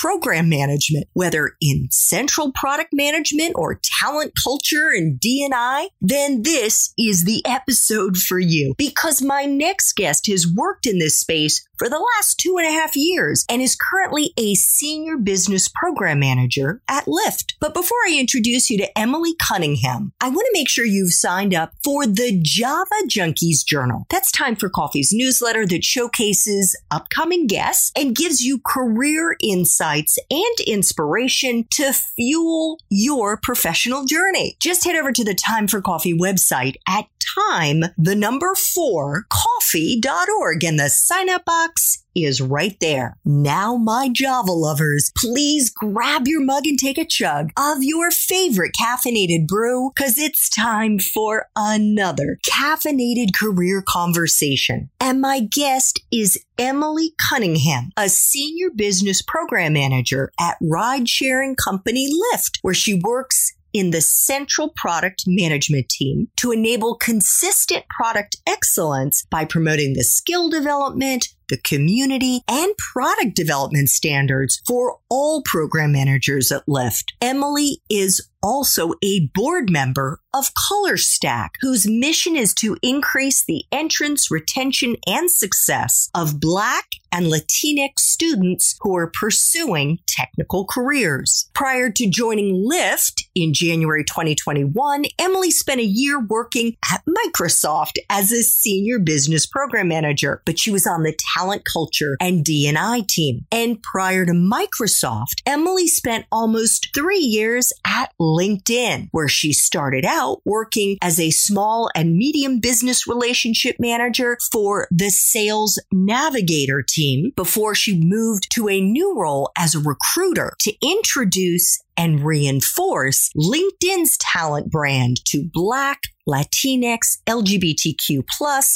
program management, whether in central product management or talent culture and D&I, then this is the episode for you. Because my next guest has worked in this space for the last two and a half years and is currently a senior business program manager at Lyft. But before I introduce you to Emily Cunningham, I want to make sure you've signed up for the Java Junkies Journal. That's time for coffee's newsletter that showcases upcoming guests and gives you career insights and inspiration to fuel your professional journey. Just head over to the Time for Coffee website at time, the number four, coffee.org, and the sign up box is right there. Now, my Java lovers, please grab your mug and take a chug of your favorite caffeinated brew because it's time for another caffeinated career conversation. And my guest is Emily Cunningham, a senior business program manager at ride sharing company Lyft, where she works in the central product management team to enable consistent product excellence by promoting the skill development, the community, and product development standards for all program managers at Lyft. Emily is also a board member of ColorStack, whose mission is to increase the entrance, retention, and success of Black and Latinx students who are pursuing technical careers. Prior to joining Lyft in January 2021, Emily spent a year working at Microsoft as a senior business program manager, but she was on the talent culture and D&I team. And prior to Microsoft, Emily spent almost three years at LinkedIn, where she started out working as a small and medium business relationship manager for the sales navigator team before she moved to a new role as a recruiter to introduce and reinforce LinkedIn's talent brand to Black, Latinx, LGBTQ,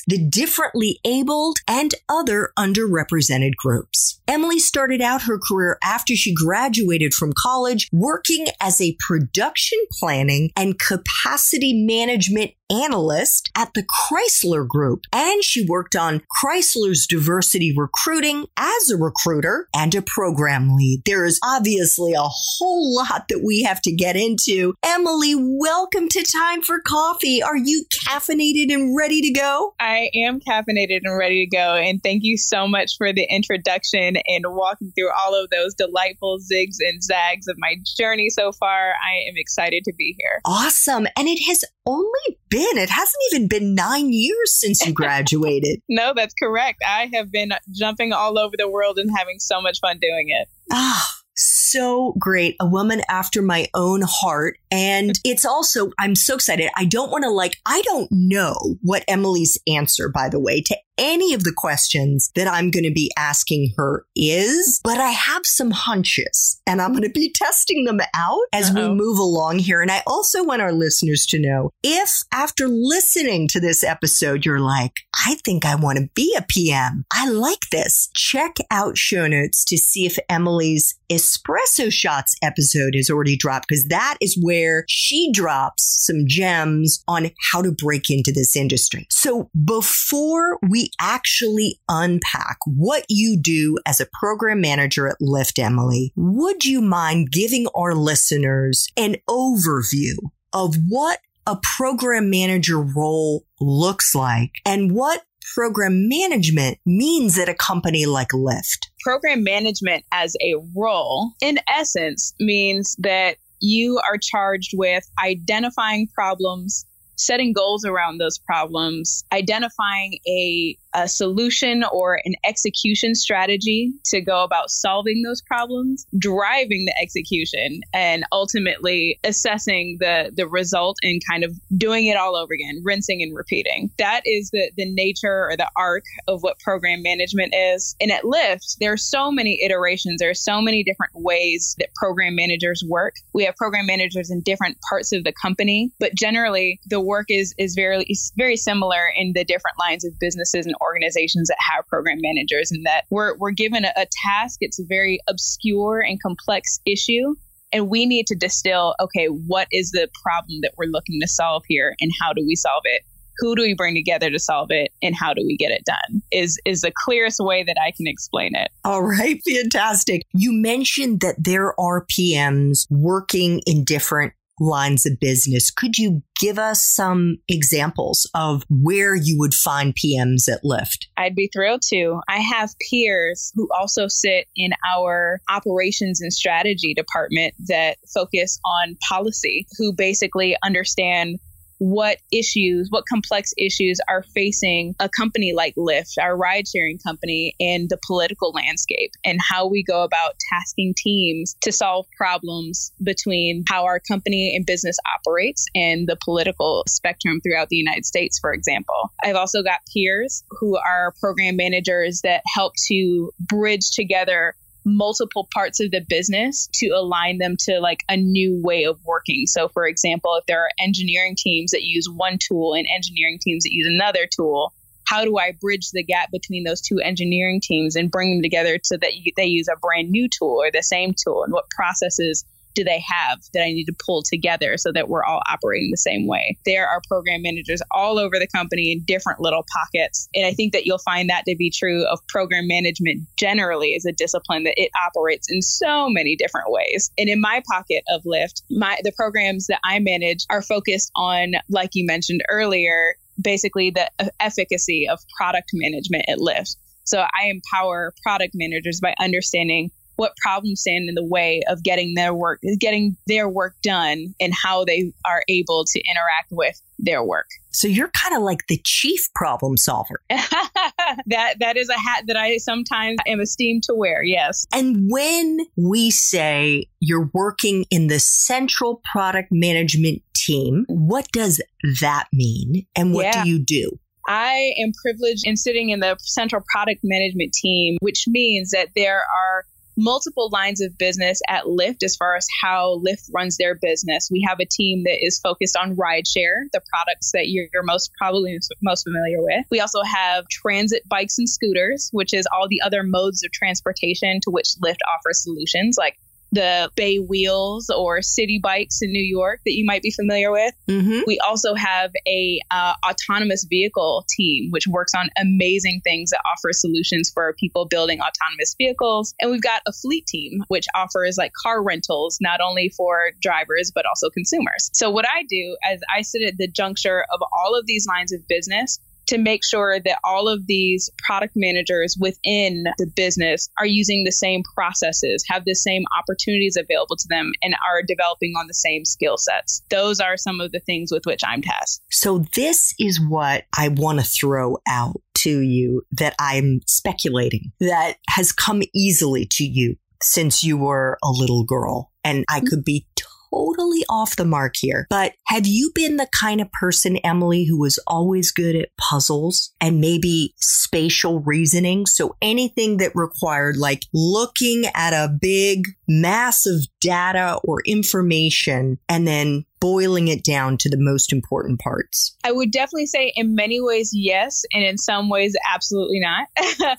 the differently abled, and other underrepresented groups. Emily started out her career after she graduated from college working as a production planning and capacity management analyst at the Chrysler Group, and she worked on Chrysler's diversity recruiting as a recruiter and a program lead. There is obviously a whole lot that we have to get into. Emily, welcome to Time for Coffee. Are you caffeinated and ready to go? I am caffeinated and ready to go. And thank you so much for the introduction and walking through all of those delightful zigs and zags of my journey so far. I am excited to be here. Awesome. And it has only been, it hasn't even been nine years since you graduated. no, that's correct. I have been jumping all over the world and having so much fun doing it. Ah so great. A woman after my own heart. And it's also, I'm so excited. I don't want to like, I don't know what Emily's answer, by the way, to any of the questions that I'm going to be asking her is, but I have some hunches and I'm going to be testing them out as Uh-oh. we move along here. And I also want our listeners to know if after listening to this episode, you're like, I think I want to be a PM. I like this. Check out show notes to see if Emily's espresso shots episode has already dropped because that is where she drops some gems on how to break into this industry. So before we actually unpack what you do as a program manager at Lyft, Emily, would you mind giving our listeners an overview of what a program manager role looks like and what program management means at a company like Lyft? Program management as a role, in essence, means that you are charged with identifying problems, setting goals around those problems, identifying a a solution or an execution strategy to go about solving those problems, driving the execution, and ultimately assessing the the result and kind of doing it all over again, rinsing and repeating. That is the the nature or the arc of what program management is. And at Lyft, there are so many iterations. There are so many different ways that program managers work. We have program managers in different parts of the company, but generally the work is is very is very similar in the different lines of businesses and organizations that have program managers and that we're, we're given a, a task. It's a very obscure and complex issue. And we need to distill, okay, what is the problem that we're looking to solve here and how do we solve it? Who do we bring together to solve it and how do we get it done? Is is the clearest way that I can explain it. All right, fantastic. You mentioned that there are PMs working in different lines of business. Could you give us some examples of where you would find PMs at Lyft? I'd be thrilled to. I have peers who also sit in our operations and strategy department that focus on policy, who basically understand what issues, what complex issues are facing a company like Lyft, our ride sharing company, in the political landscape, and how we go about tasking teams to solve problems between how our company and business operates and the political spectrum throughout the United States, for example. I've also got peers who are program managers that help to bridge together multiple parts of the business to align them to like a new way of working. So, for example, if there are engineering teams that use one tool and engineering teams that use another tool, how do I bridge the gap between those two engineering teams and bring them together so that they use a brand new tool or the same tool? And what processes do they have that I need to pull together so that we're all operating the same way? There are program managers all over the company in different little pockets. And I think that you'll find that to be true of program management generally as a discipline that it operates in so many different ways. And in my pocket of Lyft, my the programs that I manage are focused on, like you mentioned earlier, basically the efficacy of product management at Lyft. So I empower product managers by understanding what problems stand in the way of getting their work getting their work done and how they are able to interact with their work. So you're kind of like the chief problem solver. that that is a hat that I sometimes am esteemed to wear, yes. And when we say you're working in the central product management team, what does that mean and what yeah. do you do? I am privileged in sitting in the central product management team, which means that there are multiple lines of business at Lyft as far as how Lyft runs their business. We have a team that is focused on rideshare, the products that you're most probably most familiar with. We also have transit bikes and scooters, which is all the other modes of transportation to which Lyft offers solutions like the Bay Wheels or Citi Bikes in New York that you might be familiar with. Mm-hmm. We also have a uh, autonomous vehicle team which works on amazing things that offer solutions for people building autonomous vehicles. And we've got a fleet team which offers like car rentals not only for drivers but also consumers. So what I do as I sit at the juncture of all of these lines of business to make sure that all of these product managers within the business are using the same processes, have the same opportunities available to them, and are developing on the same skill sets. Those are some of the things with which I'm tasked. So, this is what I want to throw out to you that I'm speculating that has come easily to you since you were a little girl. And I mm-hmm. could be totally off the mark here, but have you been the kind of person, Emily, who was always good at puzzles and maybe spatial reasoning? So anything that required like looking at a big mass of data or information and then boiling it down to the most important parts? I would definitely say in many ways, yes. And in some ways, absolutely not.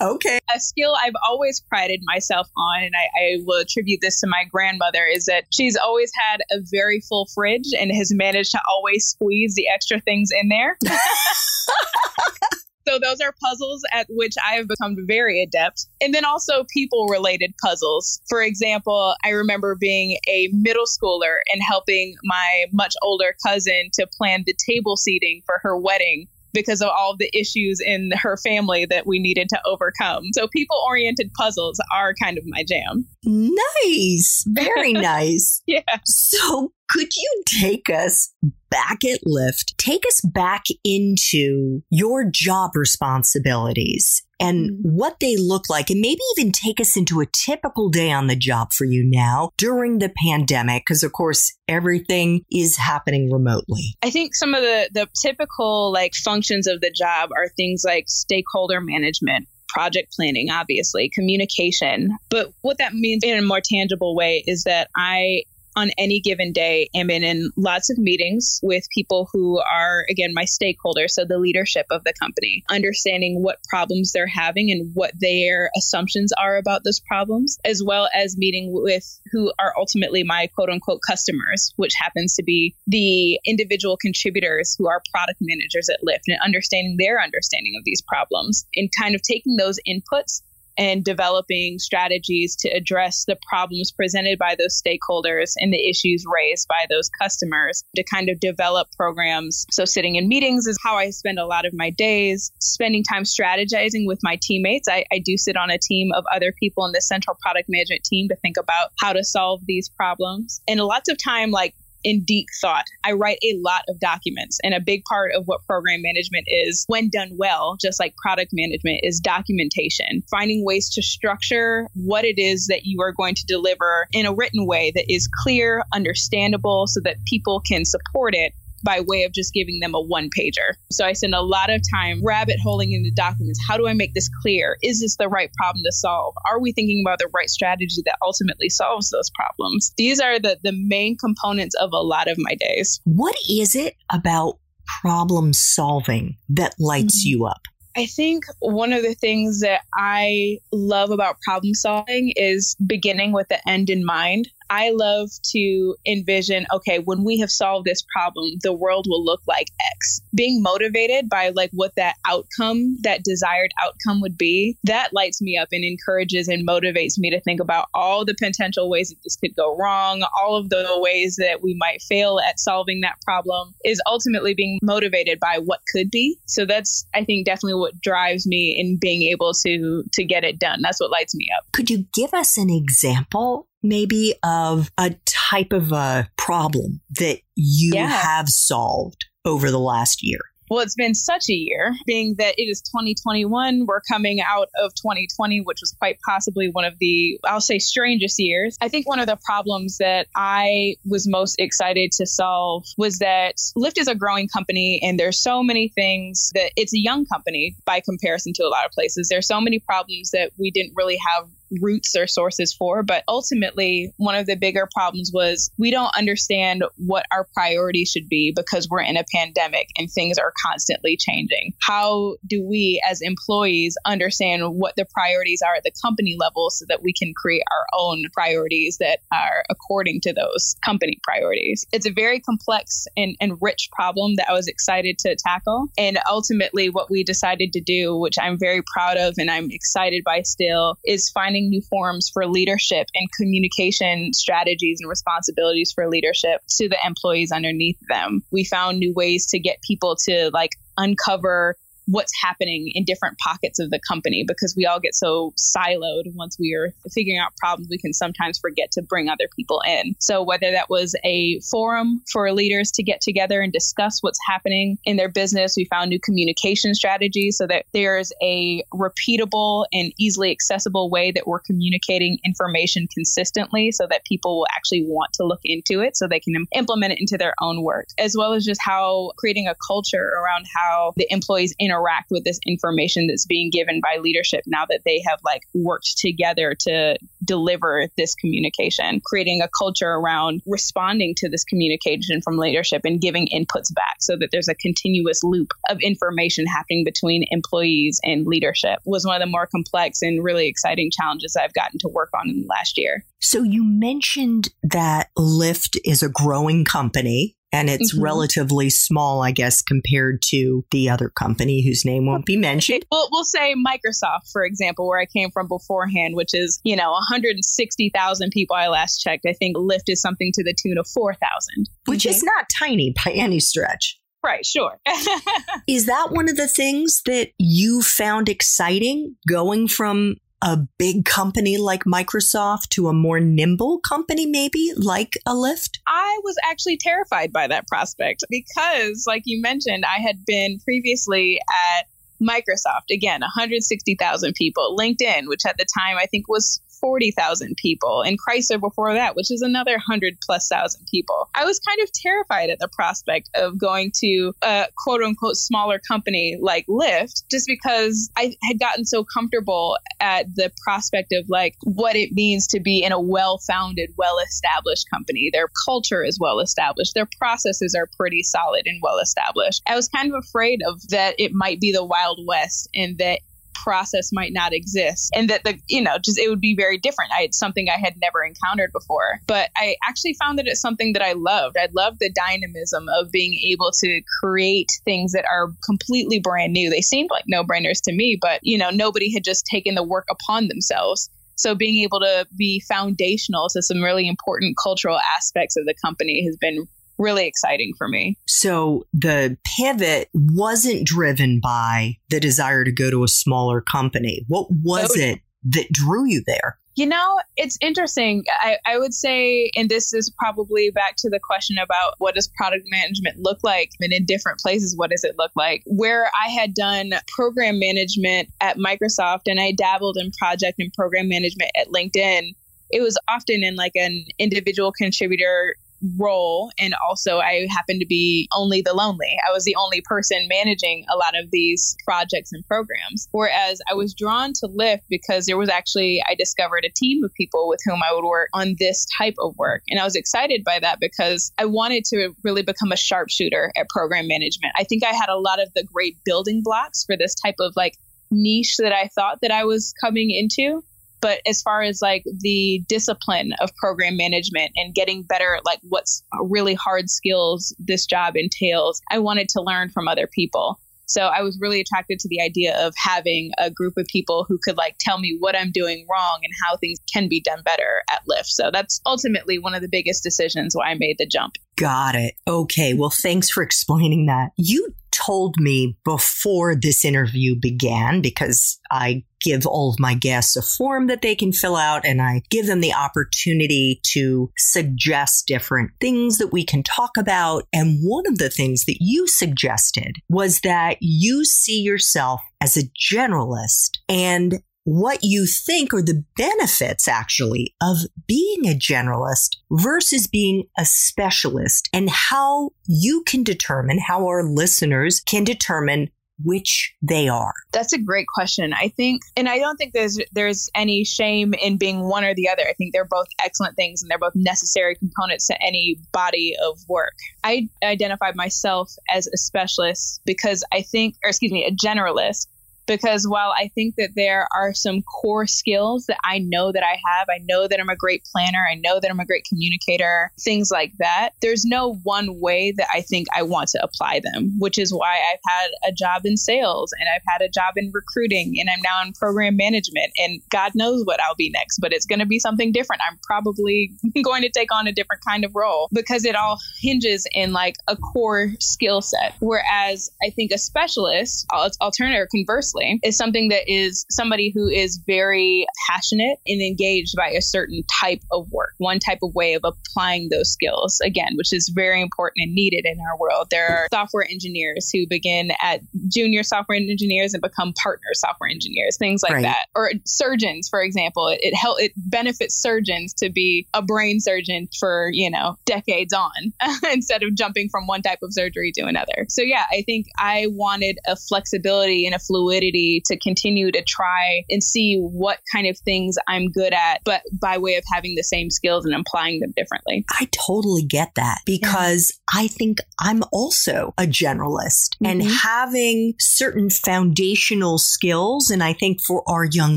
okay. A skill I've always prided myself on, and I, I, will attribute this to my grandmother, is that she's always had a very full fridge and has managed to always squeeze the extra things in there. So those are puzzles at which I have become very adept. And then also people related puzzles. For example, I remember being a middle schooler and helping my much older cousin to plan the table seating for her wedding because of all the issues in her family that we needed to overcome. So people oriented puzzles are kind of my jam. Nice. Very nice. yeah. So could you take us back at Lyft, take us back into your job responsibilities and mm-hmm. what they look like, and maybe even take us into a typical day on the job for you now during the pandemic, because of course everything is happening remotely. I think some of the the typical like functions of the job are things like stakeholder management, project planning, obviously, communication. But what that means in a more tangible way is that I on any given day am in, in lots of meetings with people who are, again, my stakeholders, so the leadership of the company, understanding what problems they're having and what their assumptions are about those problems, as well as meeting with who are ultimately my quote unquote customers, which happens to be the individual contributors who are product managers at Lyft and understanding their understanding of these problems and kind of taking those inputs and developing strategies to address the problems presented by those stakeholders and the issues raised by those customers to kind of develop programs. So, sitting in meetings is how I spend a lot of my days, spending time strategizing with my teammates. I, I do sit on a team of other people in the central product management team to think about how to solve these problems. And lots of time, like in deep thought. I write a lot of documents, and a big part of what program management is, when done well, just like product management, is documentation, finding ways to structure what it is that you are going to deliver in a written way that is clear, understandable, so that people can support it by way of just giving them a one pager. So I spend a lot of time rabbit holing into documents. How do I make this clear? Is this the right problem to solve? Are we thinking about the right strategy that ultimately solves those problems? These are the, the main components of a lot of my days. What is it about problem solving that lights mm-hmm. you up? I think one of the things that I love about problem solving is beginning with the end in mind. I love to envision, okay, when we have solved this problem, the world will look like X. Being motivated by like what that outcome, that desired outcome would be, that lights me up and encourages and motivates me to think about all the potential ways that this could go wrong, all of the ways that we might fail at solving that problem is ultimately being motivated by what could be. So that's I think definitely what drives me in being able to to get it done. That's what lights me up. Could you give us an example maybe of a type of a problem that you yeah. have solved over the last year? Well, it's been such a year, being that it is 2021. We're coming out of 2020, which was quite possibly one of the, I'll say, strangest years. I think one of the problems that I was most excited to solve was that Lyft is a growing company and there's so many things that it's a young company by comparison to a lot of places. There's so many problems that we didn't really have roots or sources for. But ultimately, one of the bigger problems was we don't understand what our priorities should be because we're in a pandemic and things are constantly changing. How do we, as employees, understand what the priorities are at the company level so that we can create our own priorities that are according to those company priorities? It's a very complex and, and rich problem that I was excited to tackle. And ultimately, what we decided to do, which I'm very proud of and I'm excited by still, is finding new forms for leadership and communication strategies and responsibilities for leadership to the employees underneath them. We found new ways to get people to like uncover what's happening in different pockets of the company because we all get so siloed once we are figuring out problems we can sometimes forget to bring other people in. So whether that was a forum for leaders to get together and discuss what's happening in their business we found new communication strategies so that there's a repeatable and easily accessible way that we're communicating information consistently so that people will actually want to look into it so they can implement it into their own work as well as just how creating a culture around how the employees interact interact with this information that's being given by leadership now that they have like worked together to deliver this communication, creating a culture around responding to this communication from leadership and giving inputs back so that there's a continuous loop of information happening between employees and leadership was one of the more complex and really exciting challenges I've gotten to work on in the last year. So you mentioned that Lyft is a growing company and it's mm-hmm. relatively small, I guess, compared to the other company whose name won't be mentioned. Well, we'll say Microsoft, for example, where I came from beforehand, which is, you know, 160,000 people I last checked. I think Lyft is something to the tune of 4,000. Which is not tiny by any stretch. Right, sure. Is that one of the things that you found exciting going from a big company like Microsoft to a more nimble company, maybe like a Lyft? I was actually terrified by that prospect because, like you mentioned, I had been previously at Microsoft, again, 160,000 people, LinkedIn, which at the time I think was 40,000 people, and Chrysler before that, which is another 100 plus thousand people. I was kind of terrified at the prospect of going to a quote unquote smaller company like Lyft just because I had gotten so comfortable at the prospect of like what it means to be in a well founded, well established company. Their culture is well established, their processes are pretty solid and well established. I was kind of afraid of that it might be the Wild West and that process might not exist and that the you know just it would be very different. I it's something i had never encountered before but i actually found that it's something that i loved. I love the dynamism of being able to create things that are completely brand new. They seemed like no brainers to me but you know nobody had just taken the work upon themselves. So being able to be foundational to some really important cultural aspects of the company has been really exciting for me. So the pivot wasn't driven by the desire to go to a smaller company. What was oh, it that drew you there? You know, it's interesting. I, I, would say, and this is probably back to the question about what does product management look like? And in different places, what does it look like? Where I had done program management at Microsoft and I dabbled in project and program management at LinkedIn, it was often in like an individual contributor role and also I happened to be only the lonely. I was the only person managing a lot of these projects and programs. Whereas I was drawn to Lyft because there was actually I discovered a team of people with whom I would work on this type of work. And I was excited by that because I wanted to really become a sharpshooter at program management. I think I had a lot of the great building blocks for this type of like niche that I thought that I was coming into but as far as like the discipline of program management and getting better at like what's really hard skills this job entails, I wanted to learn from other people. So I was really attracted to the idea of having a group of people who could like tell me what I'm doing wrong and how things can be done better at Lyft. So that's ultimately one of the biggest decisions why I made the jump. Got it. Okay. Well, thanks for explaining that. You told me before this interview began because I give all of my guests a form that they can fill out and I give them the opportunity to suggest different things that we can talk about. And one of the things that you suggested was that you see yourself as a generalist and what you think are the benefits actually of being a generalist versus being a specialist and how you can determine how our listeners can determine which they are? That's a great question. I think and I don't think there's there's any shame in being one or the other. I think they're both excellent things and they're both necessary components to any body of work. I identified myself as a specialist because I think or excuse me, a generalist because while I think that there are some core skills that I know that I have, I know that I'm a great planner, I know that I'm a great communicator, things like that, there's no one way that I think I want to apply them, which is why I've had a job in sales and I've had a job in recruiting and I'm now in program management and God knows what I'll be next, but it's going to be something different. I'm probably going to take on a different kind of role because it all hinges in like a core skill set. Whereas I think a specialist, alternative conversely, is something that is somebody who is very passionate and engaged by a certain type of work, one type of way of applying those skills, again, which is very important and needed in our world. There are software engineers who begin at junior software engineers and become partner software engineers, things like right. that. Or surgeons, for example, it, it help it benefits surgeons to be a brain surgeon for, you know, decades on instead of jumping from one type of surgery to another. So yeah, I think I wanted a flexibility and a fluidity to continue to try and see what kind of things I'm good at, but by way of having the same skills and applying them differently. I totally get that because yeah. I think I'm also a generalist mm-hmm. and having certain foundational skills. And I think for our young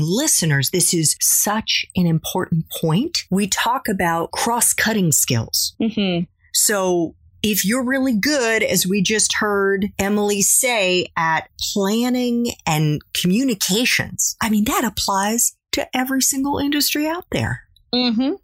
listeners, this is such an important point. We talk about cross cutting skills. Mm-hmm. So if you're really good, as we just heard Emily say, at planning and communications, I mean, that applies to every single industry out there. Mm-hmm.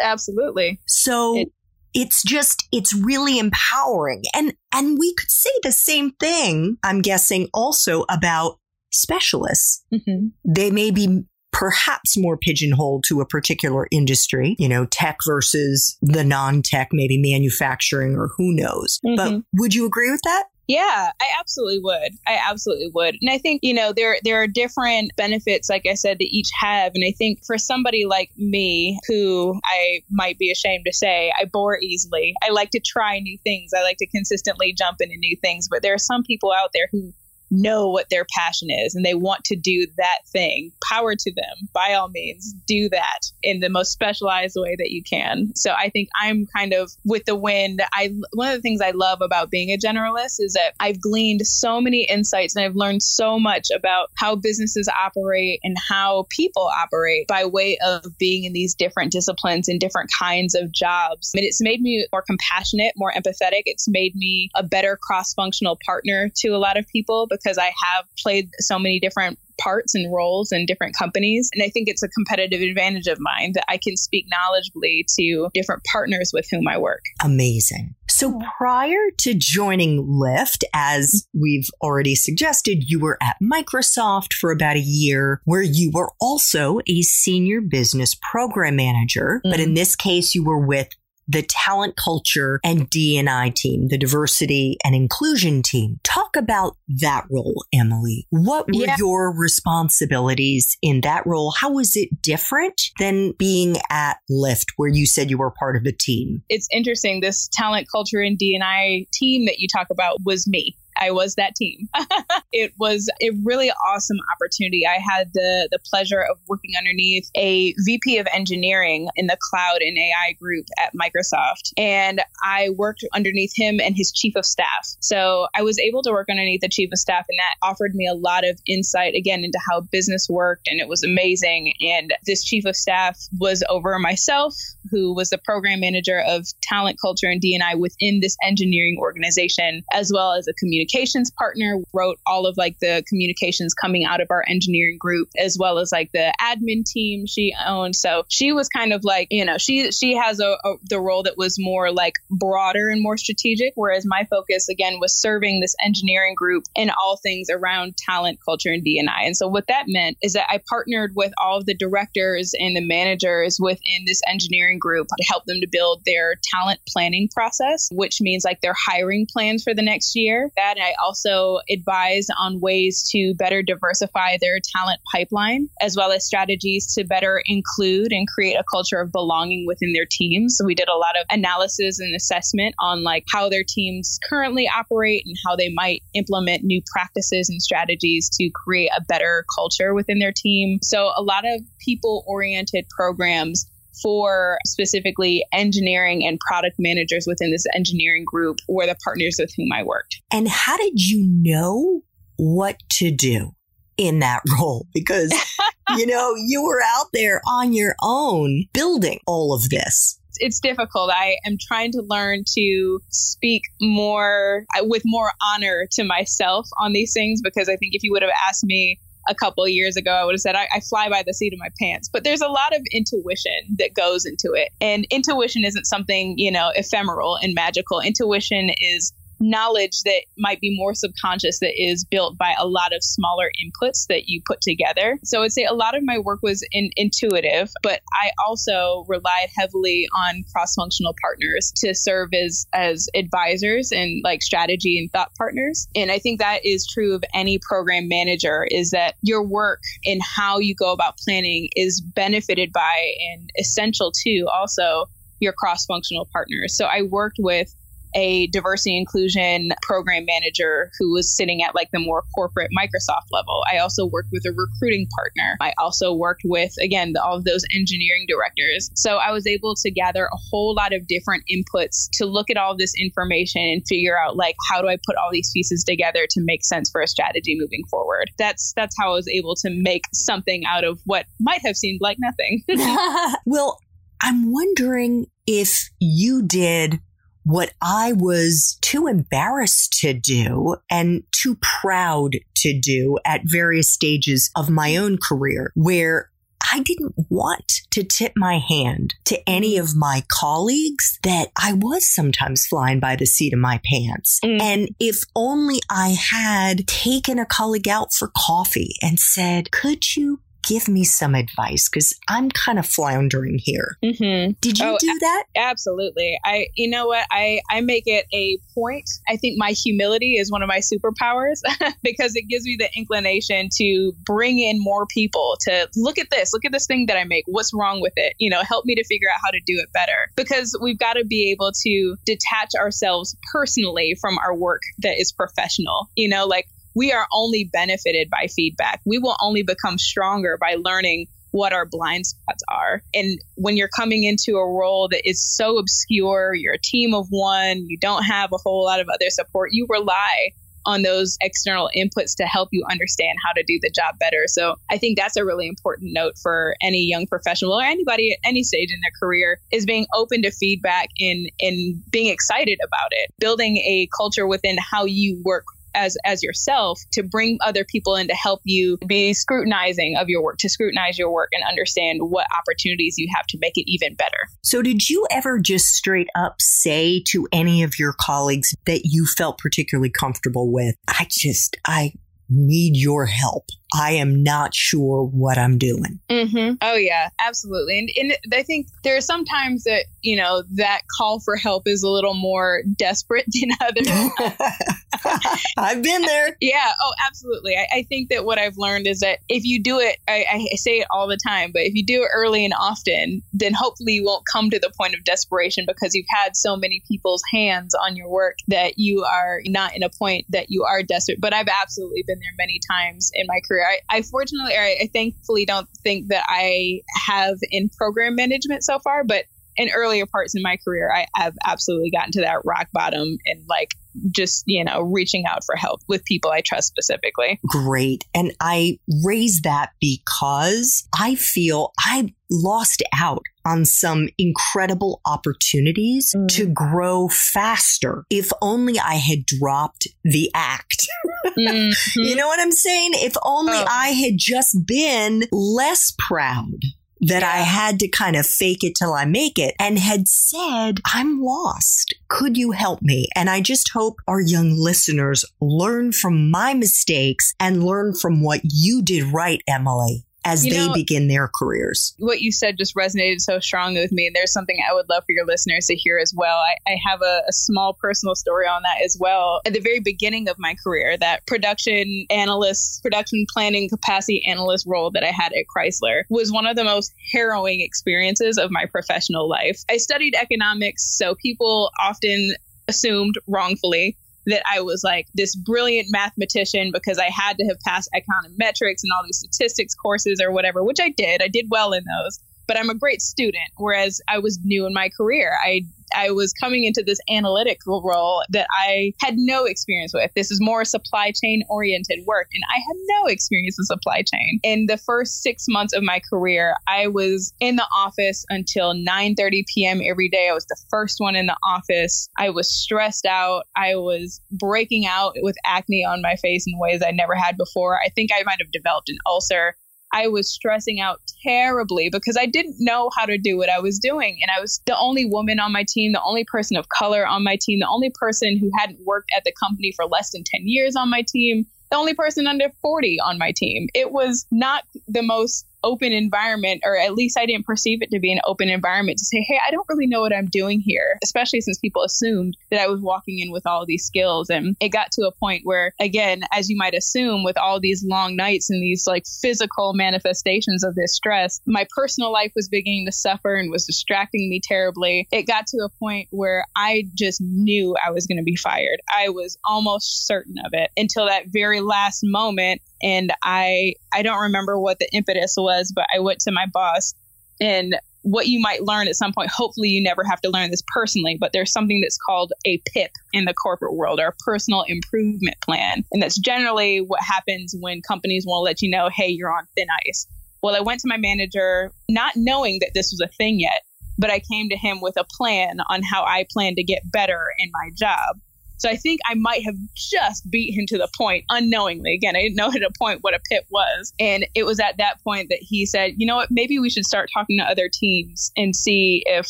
Absolutely. So, it- it's just, it's really empowering. And, and we could say the same thing, I'm guessing also about specialists. Mm-hmm. They may be perhaps more pigeonholed to a particular industry, you know, tech versus the non tech, maybe manufacturing or who knows. Mm-hmm. But would you agree with that? Yeah, I absolutely would. I absolutely would. And I think, you know, there there are different benefits like I said that each have and I think for somebody like me who I might be ashamed to say, I bore easily. I like to try new things. I like to consistently jump into new things, but there are some people out there who know what their passion is and they want to do that thing, power to them. By all means, do that in the most specialized way that you can. So I think I'm kind of with the wind. I one of the things I love about being a generalist is that I've gleaned so many insights and I've learned so much about how businesses operate and how people operate by way of being in these different disciplines and different kinds of jobs. And it's made me more compassionate, more empathetic. It's made me a better cross-functional partner to a lot of people because I have played so many different parts and roles in different companies. And I think it's a competitive advantage of mine that I can speak knowledgeably to different partners with whom I work. Amazing. So prior to joining Lyft, as we've already suggested, you were at Microsoft for about a year, where you were also a senior business program manager. Mm-hmm. But in this case, you were with the talent culture and D&I team, the diversity and inclusion team. Talk about that role, Emily. What were yeah. your responsibilities in that role? How was it different than being at Lyft where you said you were part of the team? It's interesting. This talent culture and D&I team that you talk about was me. I was that team. it was a really awesome opportunity. I had the the pleasure of working underneath a VP of engineering in the cloud and AI group at Microsoft, and I worked underneath him and his chief of staff. So I was able to work underneath the chief of staff, and that offered me a lot of insight again into how business worked, and it was amazing. And this chief of staff was over myself, who was the program manager of talent culture and D&I within this engineering organization, as well as a communications partner wrote all of like the communications coming out of our engineering group as well as like the admin team she owned. So she was kind of like you know she she has a, a the role that was more like broader and more strategic whereas my focus again was serving this engineering group in all things around talent culture and D&I and so what that meant is that I partnered with all of the directors and the managers within this engineering group to help them to build their talent planning process which means like their hiring plans for the next year that. I also advise on ways to better diversify their talent pipeline, as well as strategies to better include and create a culture of belonging within their teams. So we did a lot of analysis and assessment on like how their teams currently operate and how they might implement new practices and strategies to create a better culture within their team. So a lot of people oriented programs for specifically engineering and product managers within this engineering group were the partners with whom I worked. And how did you know what to do? in that role because you know you were out there on your own building all of this it's difficult. I am trying to learn to speak more uh, with more honor to myself on these things because I think if you would have asked me a couple years ago, I would have said I, I, fly by the seat of my pants. But there's a lot of intuition that goes into it. And intuition isn't something, you know, ephemeral and magical. Intuition is knowledge that might be more subconscious that is built by a lot of smaller inputs that you put together. So I'd say a lot of my work was in, intuitive, but I also relied heavily on cross-functional partners to serve as as advisors and like strategy and thought partners. And I think that is true of any program manager is that your work and how you go about planning is benefited by and essential to also your cross-functional partners. So I worked with a diversity inclusion program manager who was sitting at like the more corporate Microsoft level. I also worked with a recruiting partner. I also worked with, again, all of those engineering directors. So I was able to gather a whole lot of different inputs to look at all this information and figure out like how do I put all these pieces together to make sense for a strategy moving forward. That's that's how I was able to make something out of what might have seemed like nothing. well, I'm wondering if you did what I was too embarrassed to do and too proud to do at various stages of my own career, where I didn't want to tip my hand to any of my colleagues that I was sometimes flying by the seat of my pants. Mm. And if only I had taken a colleague out for coffee and said, could you give me some advice because I'm kind of floundering here. Mm-hmm. Did you oh, do that? Absolutely. I, you know what? I, I make it a point. I think my humility is one of my superpowers because it gives me the inclination to bring in more people to look at this, look at this thing that I make. What's wrong with it? You know, help me to figure out how to do it better because we've got to be able to detach ourselves personally from our work that is professional. You know, like we are only benefited by feedback. We will only become stronger by learning what our blind spots are. And when you're coming into a role that is so obscure, you're a team of one, you don't have a whole lot of other support, you rely on those external inputs to help you understand how to do the job better. So I think that's a really important note for any young professional or anybody at any stage in their career is being open to feedback and, and being excited about it. Building a culture within how you work as as yourself to bring other people in to help you be scrutinizing of your work to scrutinize your work and understand what opportunities you have to make it even better so did you ever just straight up say to any of your colleagues that you felt particularly comfortable with i just i need your help I am not sure what I'm doing. Mm-hmm. Oh, yeah, absolutely. And, and I think there are some times that, you know, that call for help is a little more desperate than others. I've been there. Yeah. Oh, absolutely. I, I, think that what I've learned is that if you do it, I, I say it all the time, but if you do it early and often, then hopefully you won't come to the point of desperation because you've had so many people's hands on your work that you are not in a point that you are desperate. But I've absolutely been there many times in my career. I, I fortunately, I, I thankfully don't think that I have in program management so far, but in earlier parts in my career, I have absolutely gotten to that rock bottom and like just, you know, reaching out for help with people I trust specifically. Great. And I raise that because I feel I lost out on some incredible opportunities mm. to grow faster if only I had dropped the act. mm-hmm. You know what I'm saying? If only oh. I had just been less proud that I had to kind of fake it till I make it and had said, I'm lost. Could you help me? And I just hope our young listeners learn from my mistakes and learn from what you did right, Emily as you they know, begin their careers. What you said just resonated so strongly with me. And there's something I would love for your listeners to hear as well. I, I have a, a, small personal story on that as well. At the very beginning of my career, that production analyst, production planning capacity analyst role that I had at Chrysler was one of the most harrowing experiences of my professional life. I studied economics, so people often assumed wrongfully that I was like this brilliant mathematician because I had to have passed econometrics and all these statistics courses or whatever, which I did. I did well in those but I'm a great student. Whereas I was new in my career. I I was coming into this analytical role that I had no experience with. This is more supply chain oriented work, and I had no experience in supply chain. In the first six months of my career, I was in the office until 9:30 p.m. every day. I was the first one in the office. I was stressed out. I was breaking out with acne on my face in ways I never had before. I think I might have developed an ulcer. I was stressing out terribly because I didn't know how to do what I was doing. And I was the only woman on my team, the only person of color on my team, the only person who hadn't worked at the company for less than 10 years on my team, the only person under 40 on my team. It was not the most open environment, or at least I didn't perceive it to be an open environment to say, hey, I don't really know what I'm doing here, especially since people assumed that I was walking in with all these skills. And it got to a point where, again, as you might assume, with all these long nights and these like physical manifestations of this stress, my personal life was beginning to suffer and was distracting me terribly. It got to a point where I just knew I was going to be fired. I was almost certain of it until that very last moment and I I don't remember what the impetus was, but I went to my boss and what you might learn at some point, hopefully you never have to learn this personally, but there's something that's called a PIP in the corporate world or a personal improvement plan. And that's generally what happens when companies want to let you know, hey, you're on thin ice. Well, I went to my manager not knowing that this was a thing yet, but I came to him with a plan on how I plan to get better in my job. So I think I might have just beat him to the point unknowingly. Again, I didn't know at a point what a PIP was. And it was at that point that he said, you know what, maybe we should start talking to other teams and see if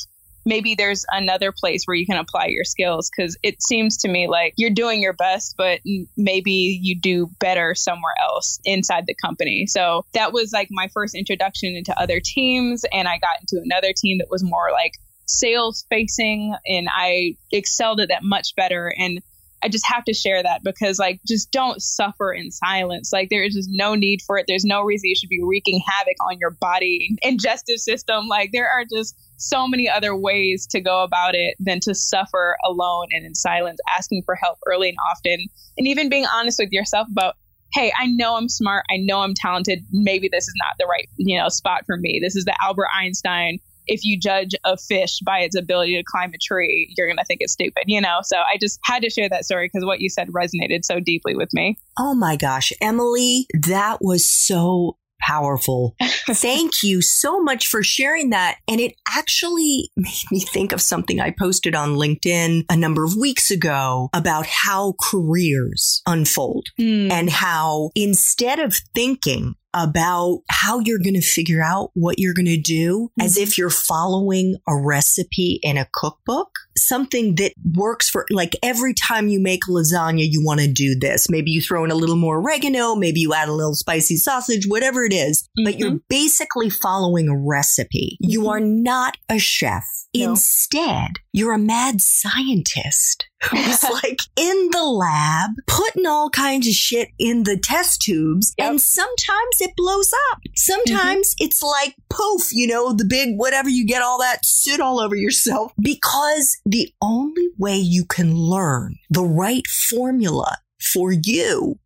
maybe there's another place where you can apply your skills because it seems to me like you're doing your best, but maybe you do better somewhere else inside the company. So that was like my first introduction into other teams. And I got into another team that was more like sales facing and I excelled at that much better. And I just have to share that because like just don't suffer in silence. Like there is just no need for it. There's no reason you should be wreaking havoc on your body and justice system. Like there are just so many other ways to go about it than to suffer alone and in silence, asking for help early and often, and even being honest with yourself about, hey, I know I'm smart, I know I'm talented. Maybe this is not the right, you know, spot for me. This is the Albert Einstein. If you judge a fish by its ability to climb a tree, you're going to think it's stupid, you know? So I just had to share that story because what you said resonated so deeply with me. Oh my gosh, Emily, that was so powerful. Thank you so much for sharing that. And it actually made me think of something I posted on LinkedIn a number of weeks ago about how careers unfold mm. and how instead of thinking about how you're going to figure out what you're going to do mm-hmm. as if you're following a recipe in a cookbook. Something that works for like every time you make lasagna, you want to do this. Maybe you throw in a little more oregano, maybe you add a little spicy sausage, whatever it is, mm-hmm. but you're mm-hmm. basically following a recipe. Mm-hmm. You are not a chef. No. Instead, you're a mad scientist who's like in the lab, putting all kinds of shit in the test tubes. Yep. And sometimes it blows up. Sometimes mm-hmm. it's like poof, you know, the big whatever you get all that soot all over yourself. Because the only way you can learn the right formula for you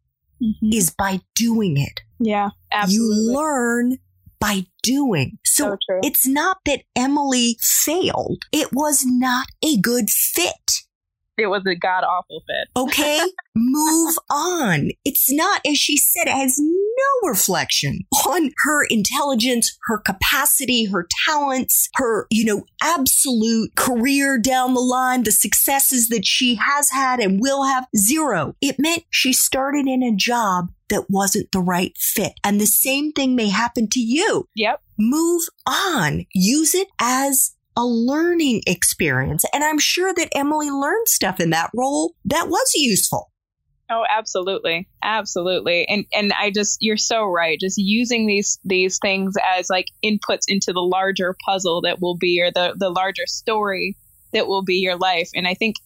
mm-hmm. is by doing it. Yeah, absolutely. You learn by doing. So, so it's not that Emily failed. It was not a good fit. It was a god awful fit. Okay, move on. It's not, as she said, it has no reflection on her intelligence, her capacity, her talents, her, you know, absolute career down the line, the successes that she has had and will have. Zero. It meant she started in a job that wasn't the right fit. And the same thing may happen to you. Yep. Move on. Use it as a learning experience. And I'm sure that Emily learned stuff in that role that was useful. Oh, absolutely. Absolutely. And and I just you're so right. Just using these these things as like inputs into the larger puzzle that will be or the the larger story that will be your life. And I think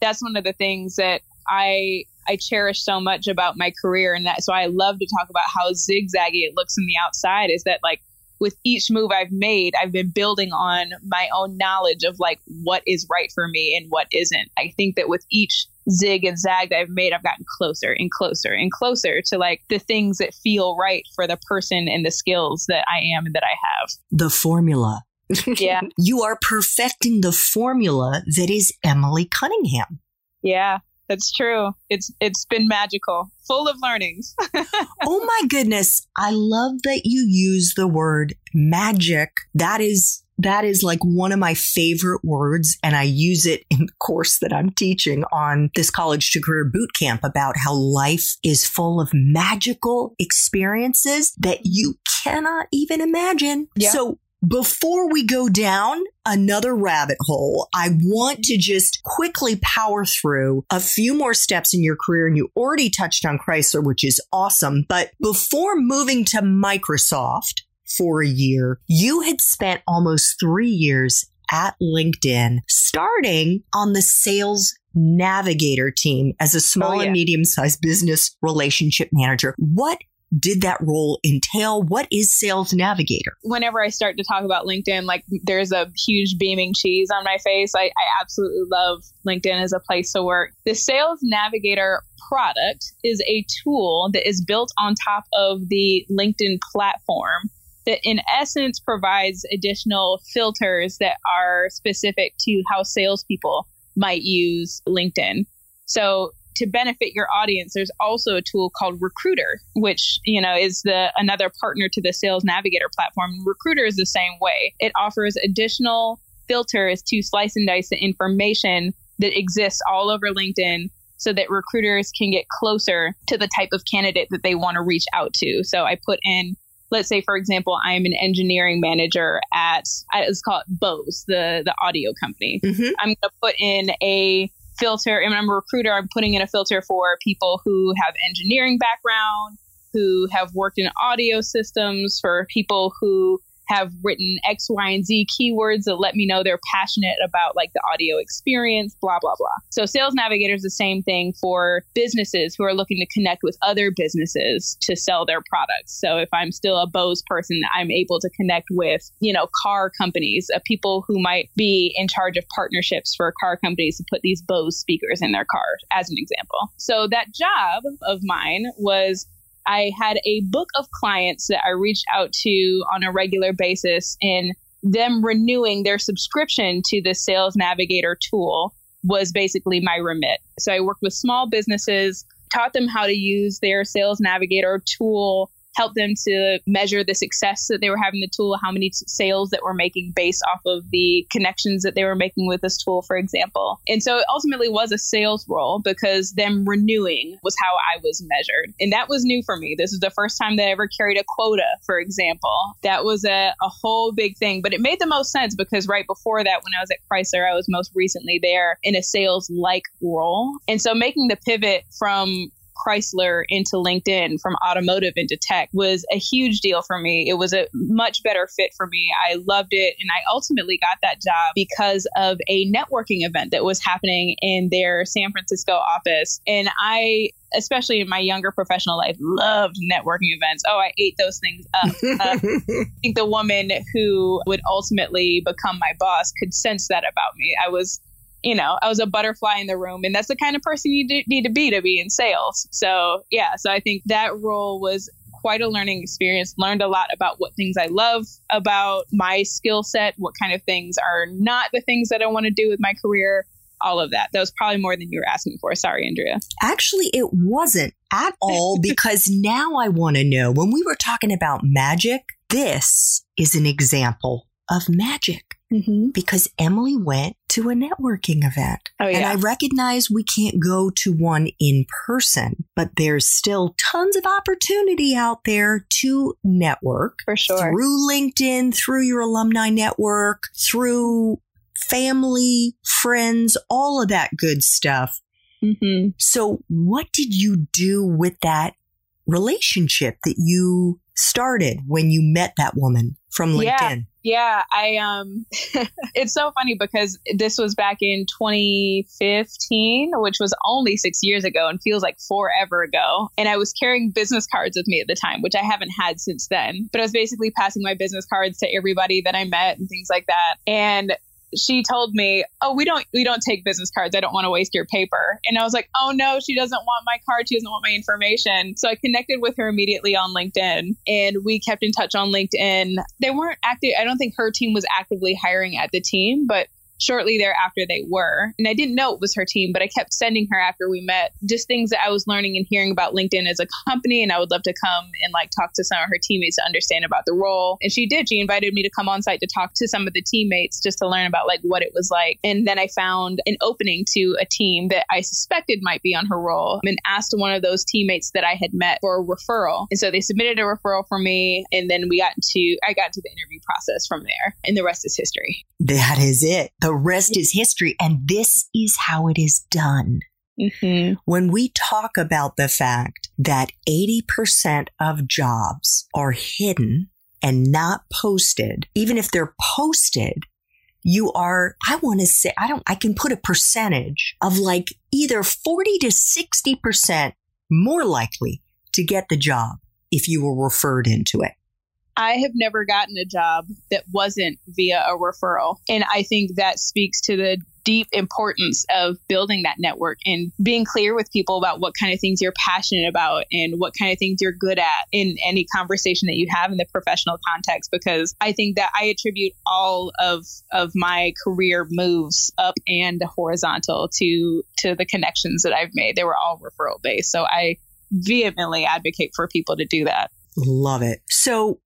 that's one of the things that I I cherish so much about my career and that so I love to talk about how zigzaggy it looks on the outside is that like with each move I've made, I've been building on my own knowledge of like what is right for me and what isn't. I think that with each zig and zag that I've made, I've gotten closer and closer and closer to like the things that feel right for the person and the skills that I am and that I have. The formula. Yeah. you are perfecting the formula that is Emily Cunningham. Yeah. That's true. It's it's been magical, full of learnings. oh my goodness. I love that you use the word magic. That is that is like one of my favorite words. And I use it in the course that I'm teaching on this college to career boot camp about how life is full of magical experiences that you cannot even imagine. Yeah. So before we go down another rabbit hole, I want to just quickly power through a few more steps in your career. And you already touched on Chrysler, which is awesome. But before moving to Microsoft for a year, you had spent almost three years at LinkedIn, starting on the sales navigator team as a small oh, yeah. and medium sized business relationship manager. What did that role entail? What is Sales Navigator? Whenever I start to talk about LinkedIn, like there's a huge beaming cheese on my face. I, I absolutely love LinkedIn as a place to work. The Sales Navigator product is a tool that is built on top of the LinkedIn platform that in essence provides additional filters that are specific to how salespeople might use LinkedIn. So to benefit your audience, there's also a tool called Recruiter, which you know is the another partner to the Sales Navigator platform. Recruiter is the same way. It offers additional filters to slice and dice the information that exists all over LinkedIn so that recruiters can get closer to the type of candidate that they want to reach out to. So I put in let's say for example i am an engineering manager at it's called bose the the audio company mm-hmm. i'm going to put in a filter. And i'm a recruiter. I'm putting in a filter for people who have engineering background who have worked in audio systems for people who have written X, Y, and Z keywords that let me know they're passionate about like the audio experience, blah, blah, blah. So Sales Navigator is the same thing for businesses who are looking to connect with other businesses to sell their products. So if I'm still a Bose person, I'm able to connect with, you know, car companies, uh, people who might be in charge of partnerships for car companies to put these Bose speakers in their cars, as an example. So that job of mine was I had a book of clients that I reached out to on a regular basis, and them renewing their subscription to the Sales Navigator tool was basically my remit. So I worked with small businesses, taught them how to use their Sales Navigator tool help them to measure the success that they were having the tool, how many sales that we're making based off of the connections that they were making with this tool, for example. And so it ultimately was a sales role because them renewing was how I was measured. And that was new for me. This is the first time that I ever carried a quota, for example. That was a, a whole big thing, but it made the most sense because right before that, when I was at Chrysler, I was most recently there in a sales like role. And so making the pivot from Chrysler into LinkedIn from automotive into tech was a huge deal for me. It was a much better fit for me. I loved it. And I ultimately got that job because of a networking event that was happening in their San Francisco office. And I especially in my younger professional life, loved networking events. Oh, I ate those things up. Uh, I think the woman who would ultimately become my boss could sense that about me. I was you know, I was a butterfly in the room, and that's the kind of person you need to be to be in sales. So, yeah, so I think that role was quite a learning experience. Learned a lot about what things I love about my skill set, what kind of things are not the things that I want to do with my career, all of that. That was probably more than you were asking for. Sorry, Andrea. Actually, it wasn't at all because now I want to know when we were talking about magic, this is an example of magic mm-hmm. because Emily went to a networking event. Oh, yeah. And I recognize we can't go to one in person, but there's still tons of opportunity out there to network. For sure. Through LinkedIn, through your alumni network, through family, friends, all of that good stuff. Mm-hmm. So, what did you do with that relationship that you started when you met that woman from LinkedIn? Yeah. Yeah, I um it's so funny because this was back in 2015, which was only 6 years ago and feels like forever ago. And I was carrying business cards with me at the time, which I haven't had since then. But I was basically passing my business cards to everybody that I met and things like that. And she told me, "Oh, we don't we don't take business cards. I don't want to waste your paper." And I was like, "Oh no, she doesn't want my card. She doesn't want my information." So I connected with her immediately on LinkedIn, and we kept in touch on LinkedIn. They weren't active. I don't think her team was actively hiring at the team, but shortly thereafter they were. And I didn't know it was her team, but I kept sending her after we met just things that I was learning and hearing about LinkedIn as a company. And I would love to come and like talk to some of her teammates to understand about the role. And she did. She invited me to come on site to talk to some of the teammates just to learn about like what it was like. And then I found an opening to a team that I suspected might be on her role and asked one of those teammates that I had met for a referral. And so they submitted a referral for me. And then we got to, I got to the interview process from there. And the rest is history. That is it. The rest is history. And this is how it is done. Mm-hmm. When we talk about the fact that 80% of jobs are hidden and not posted, even if they're posted, you are, I want to say, I don't, I can put a percentage of like either 40 to 60% more likely to get the job if you were referred into it. I have never gotten a job that wasn't via a referral. And I think that speaks to the deep importance of building that network and being clear with people about what kind of things you're passionate about and what kind of things you're good at in any conversation that you have in the professional context because I think that I attribute all of of my career moves up and horizontal to to the connections that I've made. They were all referral based so I vehemently advocate for people to do that. Love it. So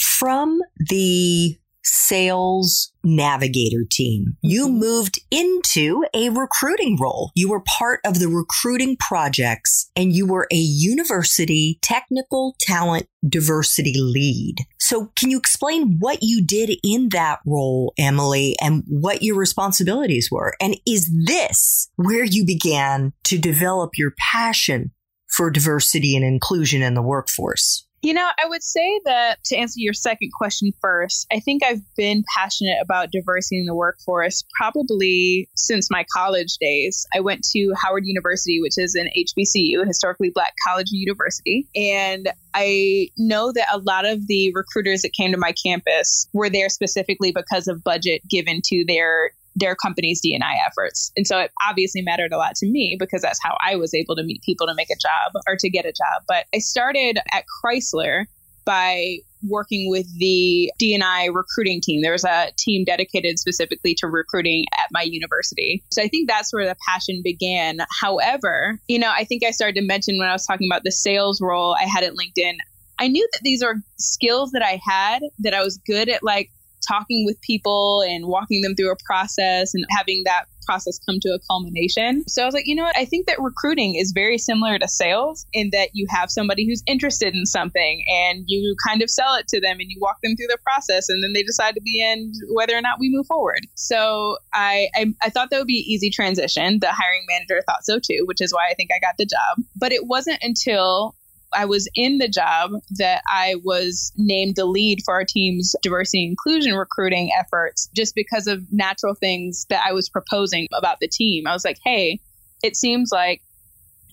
from the sales navigator team. You mm-hmm. moved into a recruiting role. You were part of the recruiting projects and you were a university technical talent diversity lead. So can you explain what you did in that role, Emily, and what your responsibilities were? And is this where you began to develop your passion for diversity and inclusion in the workforce? You know, I would say that to answer your second question first, I think I've been passionate about diversity in the workforce probably since my college days. I went to Howard University, which is an HBCU, a historically black college university. And I know that a lot of the recruiters that came to my campus were there specifically because of budget given to their their company's D&I efforts. And so it obviously mattered a lot to me because that's how I was able to meet people to make a job or to get a job. But I started at Chrysler by working with the D&I recruiting team. There was a team dedicated specifically to recruiting at my university. So I think that's where the passion began. However, you know, I think I started to mention when I was talking about the sales role I had at LinkedIn, I knew that these are skills that I had that I was good at like talking with people and walking them through a process and having that process come to a culmination. So I was like, you know what? I think that recruiting is very similar to sales in that you have somebody who's interested in something and you kind of sell it to them and you walk them through the process and then they decide at the end whether or not we move forward. So I, I, I thought that would be an easy transition. The hiring manager thought so too, which is why I think I got the job. But it wasn't until I was in the job that I was named the lead for our team's diversity inclusion recruiting efforts just because of natural things that I was proposing about the team. I was like, hey, it seems like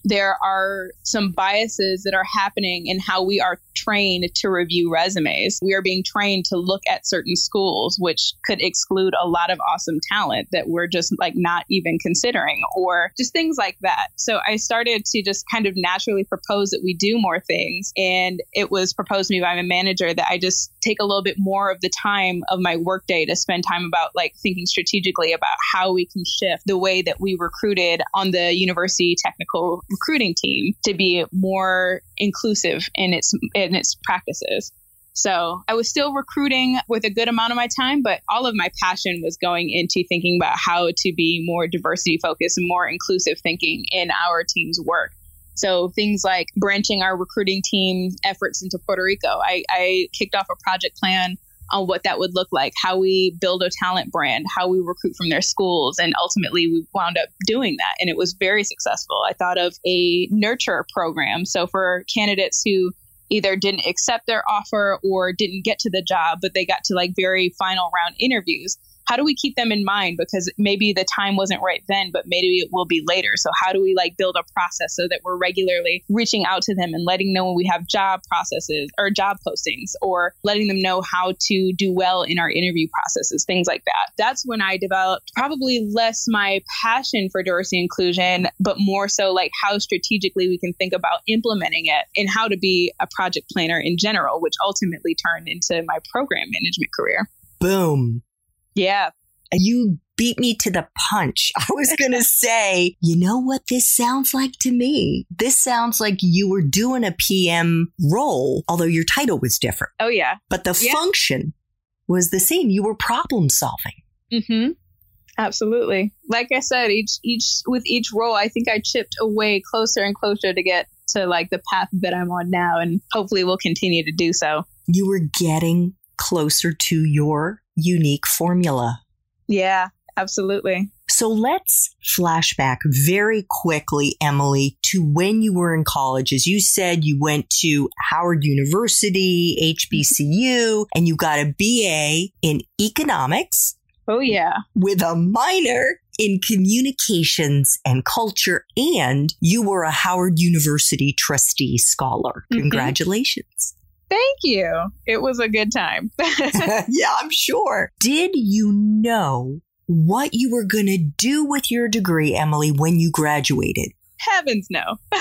there are some biases that are happening in how we are trained to review resumes. We are being trained to look at certain schools, which could exclude a lot of awesome talent that we're just like not even considering, or just things like that. So I started to just kind of naturally propose that we do more things. And it was proposed to me by my manager that I just take a little bit more of the time of my workday to spend time about like thinking strategically about how we can shift the way that we recruited on the university technical recruiting team to be more inclusive in its in its practices. So I was still recruiting with a good amount of my time, but all of my passion was going into thinking about how to be more diversity focused and more inclusive thinking in our team's work. So things like branching our recruiting team efforts into Puerto Rico. I, I kicked off a project plan on what that would look like, how we build a talent brand, how we recruit from their schools. And ultimately, we wound up doing that. And it was very successful. I thought of a nurture program. So for candidates who either didn't accept their offer or didn't get to the job, but they got to like very final round interviews how do we keep them in mind? Because maybe the time wasn't right then but maybe it will be later. So how do we like build a process so that we're regularly reaching out to them and letting know when we have job processes or job postings or letting them know how to do well in our interview processes things like that? That's when i developed probably less my passion for diversity inclusion but more so like how strategically we can think about implementing it and how to be a project planner in general which ultimately turned into my program management career. Boom yeah. You beat me to the punch. I was going to say, you know what this sounds like to me? This sounds like you were doing a PM role, although your title was different. Oh, yeah. But the yeah. function was the same. You were problem solving. Mm-hmm. Absolutely. Like I said, each each with each role, I think I chipped away closer and closer to get to like the path that I'm on now, and hopefully we'll continue to do so. You were getting closer to your unique formula. Yeah, absolutely. So let's flashback very quickly, Emily, to when you were in college. As you said, you went to Howard University, HBCU, and you got a BA in economics. Oh, yeah. With a minor in communications and culture, and you were a Howard University trustee scholar. Mm-hmm. Thank you. It was a good time. yeah, I'm sure. Did you know what you were going to do with your degree, Emily, when you graduated? Heavens, no.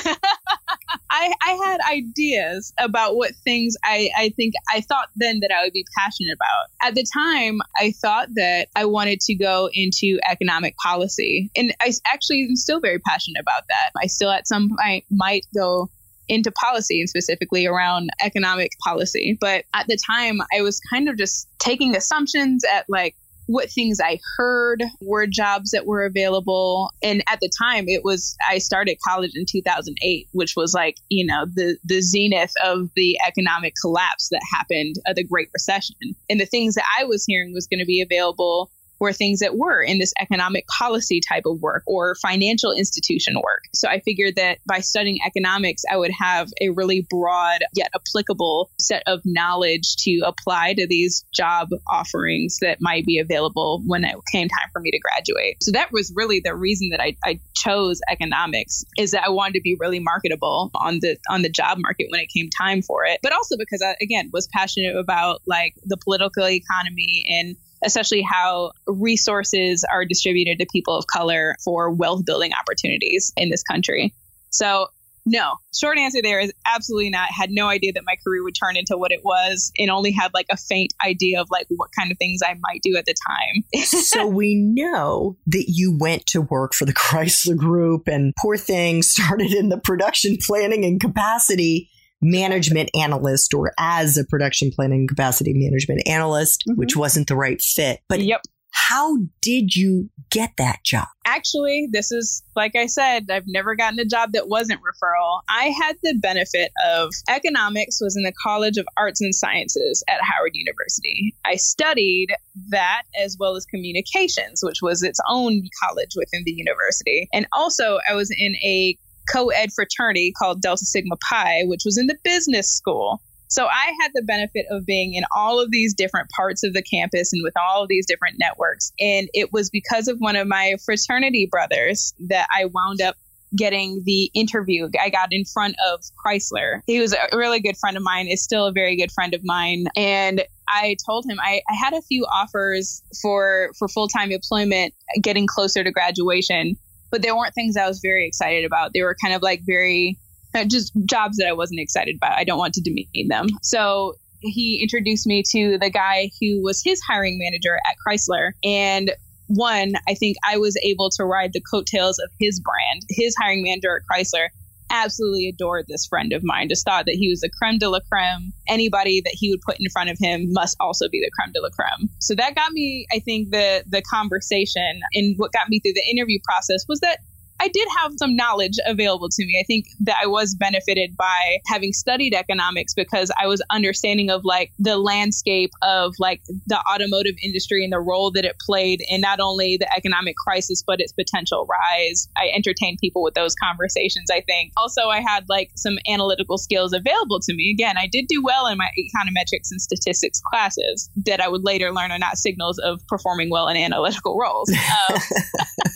I, I had ideas about what things I, I think I thought then that I would be passionate about. At the time, I thought that I wanted to go into economic policy. And I actually am still very passionate about that. I still at some point might go into policy and specifically around economic policy. But at the time, I was kind of just taking assumptions at like what things I heard were jobs that were available. And at the time, it was, I started college in 2008, which was like, you know, the, the zenith of the economic collapse that happened, uh, the Great Recession. And the things that I was hearing was going to be available were things that were in this economic policy type of work or financial institution work. So I figured that by studying economics, I would have a really broad yet applicable set of knowledge to apply to these job offerings that might be available when it came time for me to graduate. So that was really the reason that I, I chose economics is that I wanted to be really marketable on the on the job market when it came time for it. But also because I again was passionate about like the political economy and especially how resources are distributed to people of color for wealth building opportunities in this country. So, no, short answer there is absolutely not. Had no idea that my career would turn into what it was and only had like a faint idea of like what kind of things I might do at the time. so we know that you went to work for the Chrysler Group and poor thing started in the production planning and capacity management analyst or as a production planning capacity management analyst, mm-hmm. which wasn't the right fit. But yep. How did you get that job? Actually, this is like I said, I've never gotten a job that wasn't referral. I had the benefit of economics was in the College of Arts and Sciences at Howard University. I studied that as well as communications, which was its own college within the university. And also I was in a co ed fraternity called Delta Sigma Pi, which was in the business school. So I had the benefit of being in all of these different parts of the campus and with all of these different networks. And it was because of one of my fraternity brothers that I wound up getting the interview. I got in front of Chrysler. He was a really good friend of mine, is still a very good friend of mine. And I told him I, I had a few offers for for full time employment getting closer to graduation but they weren't things I was very excited about. They were kind of like very uh, just jobs that I wasn't excited about. I don't want to demean them. So he introduced me to the guy who was his hiring manager at Chrysler. And one, I think I was able to ride the coattails of his brand. His hiring manager at Chrysler absolutely adored this friend of mine, just thought that he was the creme de la creme. Anybody that he would put in front of him must also be the creme de la creme. So that got me, I think, the the conversation and what got me through the interview process was that I did have some knowledge available to me. I think that I was benefited by having studied economics because I was understanding of like the landscape of like the automotive industry and the role that it played in not only the economic crisis but its potential rise. I entertained people with those conversations, I think. Also, I had like some analytical skills available to me. Again, I did do well in my econometrics and statistics classes that I would later learn are not signals of performing well in analytical roles. Um,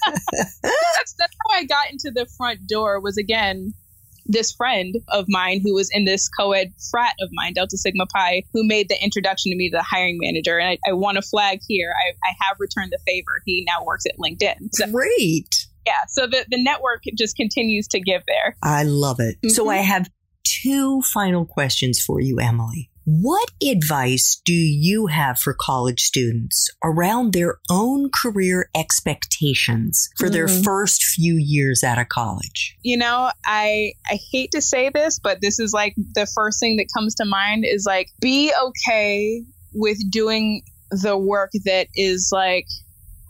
that's, that's how I got into the front door was again this friend of mine who was in this co-ed frat of mine, Delta Sigma Pi, who made the introduction to me to the hiring manager. And I, I want to flag here, I, I, have returned the favor. He now works at LinkedIn. So, Great. Yeah. So the, the network just continues to give there. I love it. Mm-hmm. So I have two final questions for you, Emily. What advice do you have for college students around their own career expectations for mm. their first few years out of college? You know, I I hate to say this, but this is like the first thing that comes to mind is like be okay with doing the work that is like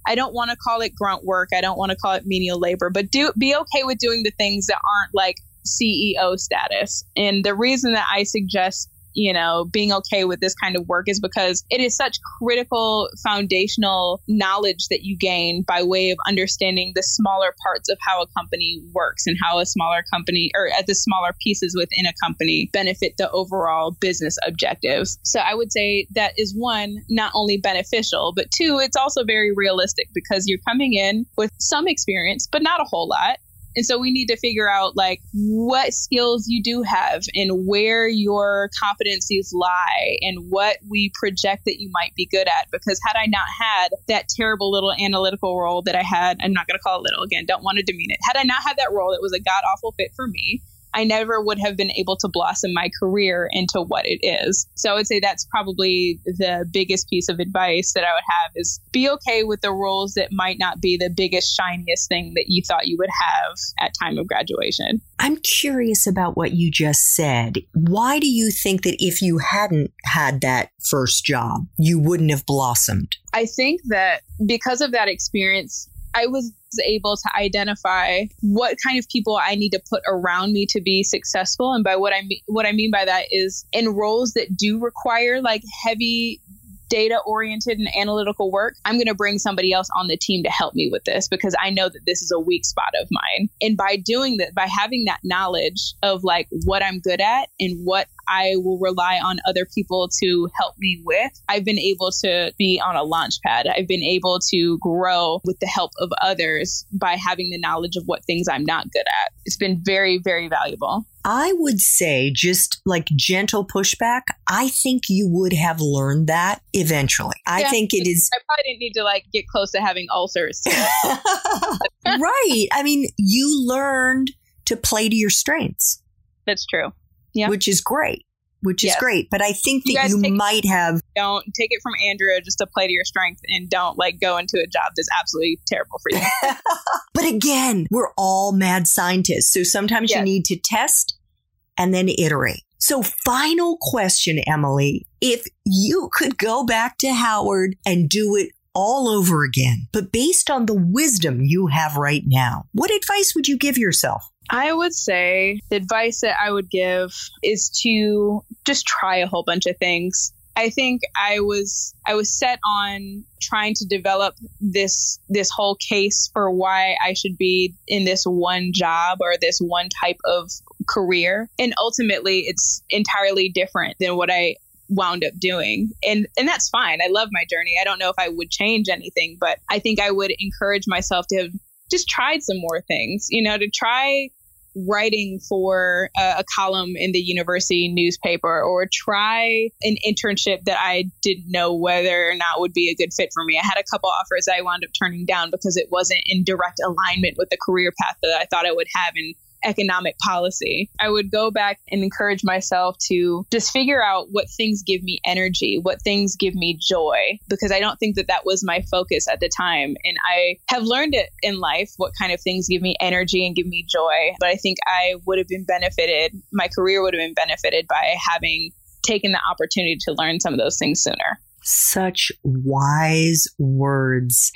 I don't want to call it grunt work. I don't want to call it menial labor, but do be okay with doing the things that aren't like CEO status. And the reason that I suggest you know, being okay with this kind of work is because it is such critical foundational knowledge that you gain by way of understanding the smaller parts of how a company works and how a smaller company or at the smaller pieces within a company benefit the overall business objectives. So I would say that is one, not only beneficial, but two, it's also very realistic because you're coming in with some experience, but not a whole lot. And so we need to figure out like what skills you do have and where your competencies lie and what we project that you might be good at. Because had I not had that terrible little analytical role that I had, I'm not going to call it little again, don't want to demean it. Had I not had that role that was a god awful fit for me, I never would have been able to blossom my career into what it is. So I would say that's probably the biggest piece of advice that I would have is be okay with the roles that might not be the biggest, shiniest thing that you thought you would have at time of graduation. I'm curious about what you just said. Why do you think that if you hadn't had that first job, you wouldn't have blossomed? I think that because of that experience, I was able to identify what kind of people I need to put around me to be successful. And by what I mean, what I mean by that is in roles that do require like heavy data oriented and analytical work, I'm going to bring somebody else on the team to help me with this because I know that this is a weak spot of mine. And by doing that, by having that knowledge of like what I'm good at and what I will rely on other people to help me with, I've been able to be on a launch pad. I've been able to grow with the help of others by having the knowledge of what things I'm not good at. It's been very, very valuable. I would say, just like gentle pushback, I think you would have learned that eventually. I yeah, think it is. I probably didn't need to like get close to having ulcers. right. I mean, you learned to play to your strengths. That's true. Yeah. Which is great which is great. But I think that you, you might have don't take it from Andrea just to play to your strength and don't like go into a job that's absolutely terrible for you. but again, we're all mad scientists, so sometimes yes. you need to test and then iterate. So, final question, Emily. If you could go back to Howard and do it all over again, but based on the wisdom you have right now, what advice would you give yourself? I would say the advice that I would give is to just try a whole bunch of things. I think I was I was set on trying to develop this this whole case for why I should be in this one job or this one type of career and ultimately it's entirely different than what I wound up doing and and that's fine i love my journey i don't know if i would change anything but i think i would encourage myself to have just tried some more things you know to try writing for a, a, column in the university newspaper or try an internship that I didn't know whether or not would be a good fit for me. I had a couple offers I wound up turning down because it wasn't in direct alignment with the career path that I thought I would have. And economic policy. I would go back and encourage myself to just figure out what things give me energy, what things give me joy, because I don't think that that was my focus at the time. And I have learned it in life, what kind of things give me energy and give me joy. But I think I would have been benefited, my career would have been benefited by having taken the opportunity to learn some of those things sooner. Such wise words.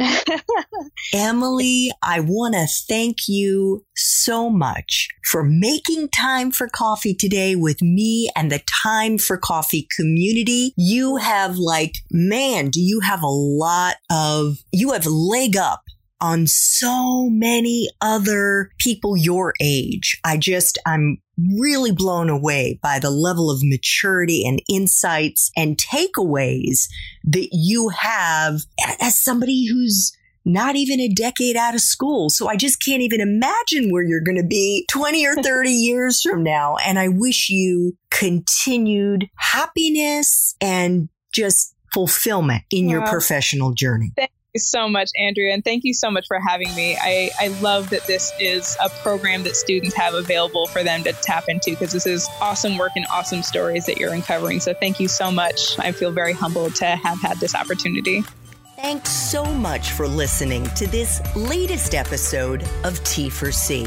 Emily, I want to thank you so much for making time for coffee today with me and the Time for Coffee community. You have like, man, do you have a lot of, you have leg up on so many other people your age. I just, I'm really blown away by the level of maturity and insights and takeaways that you have as somebody who's not even a decade out of school. So I just can't even imagine where you're going to be 20 or 30 years from now. And I wish you continued happiness and just fulfillment in your professional journey so much, Andrea, and thank you so much for having me. I, I love that this is a program that students have available for them to tap into because this is awesome work and awesome stories that you're uncovering. So thank you so much. I feel very humbled to have had this opportunity. Thanks so much for listening to this latest episode of T for C.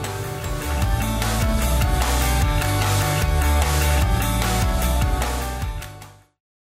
Thank you.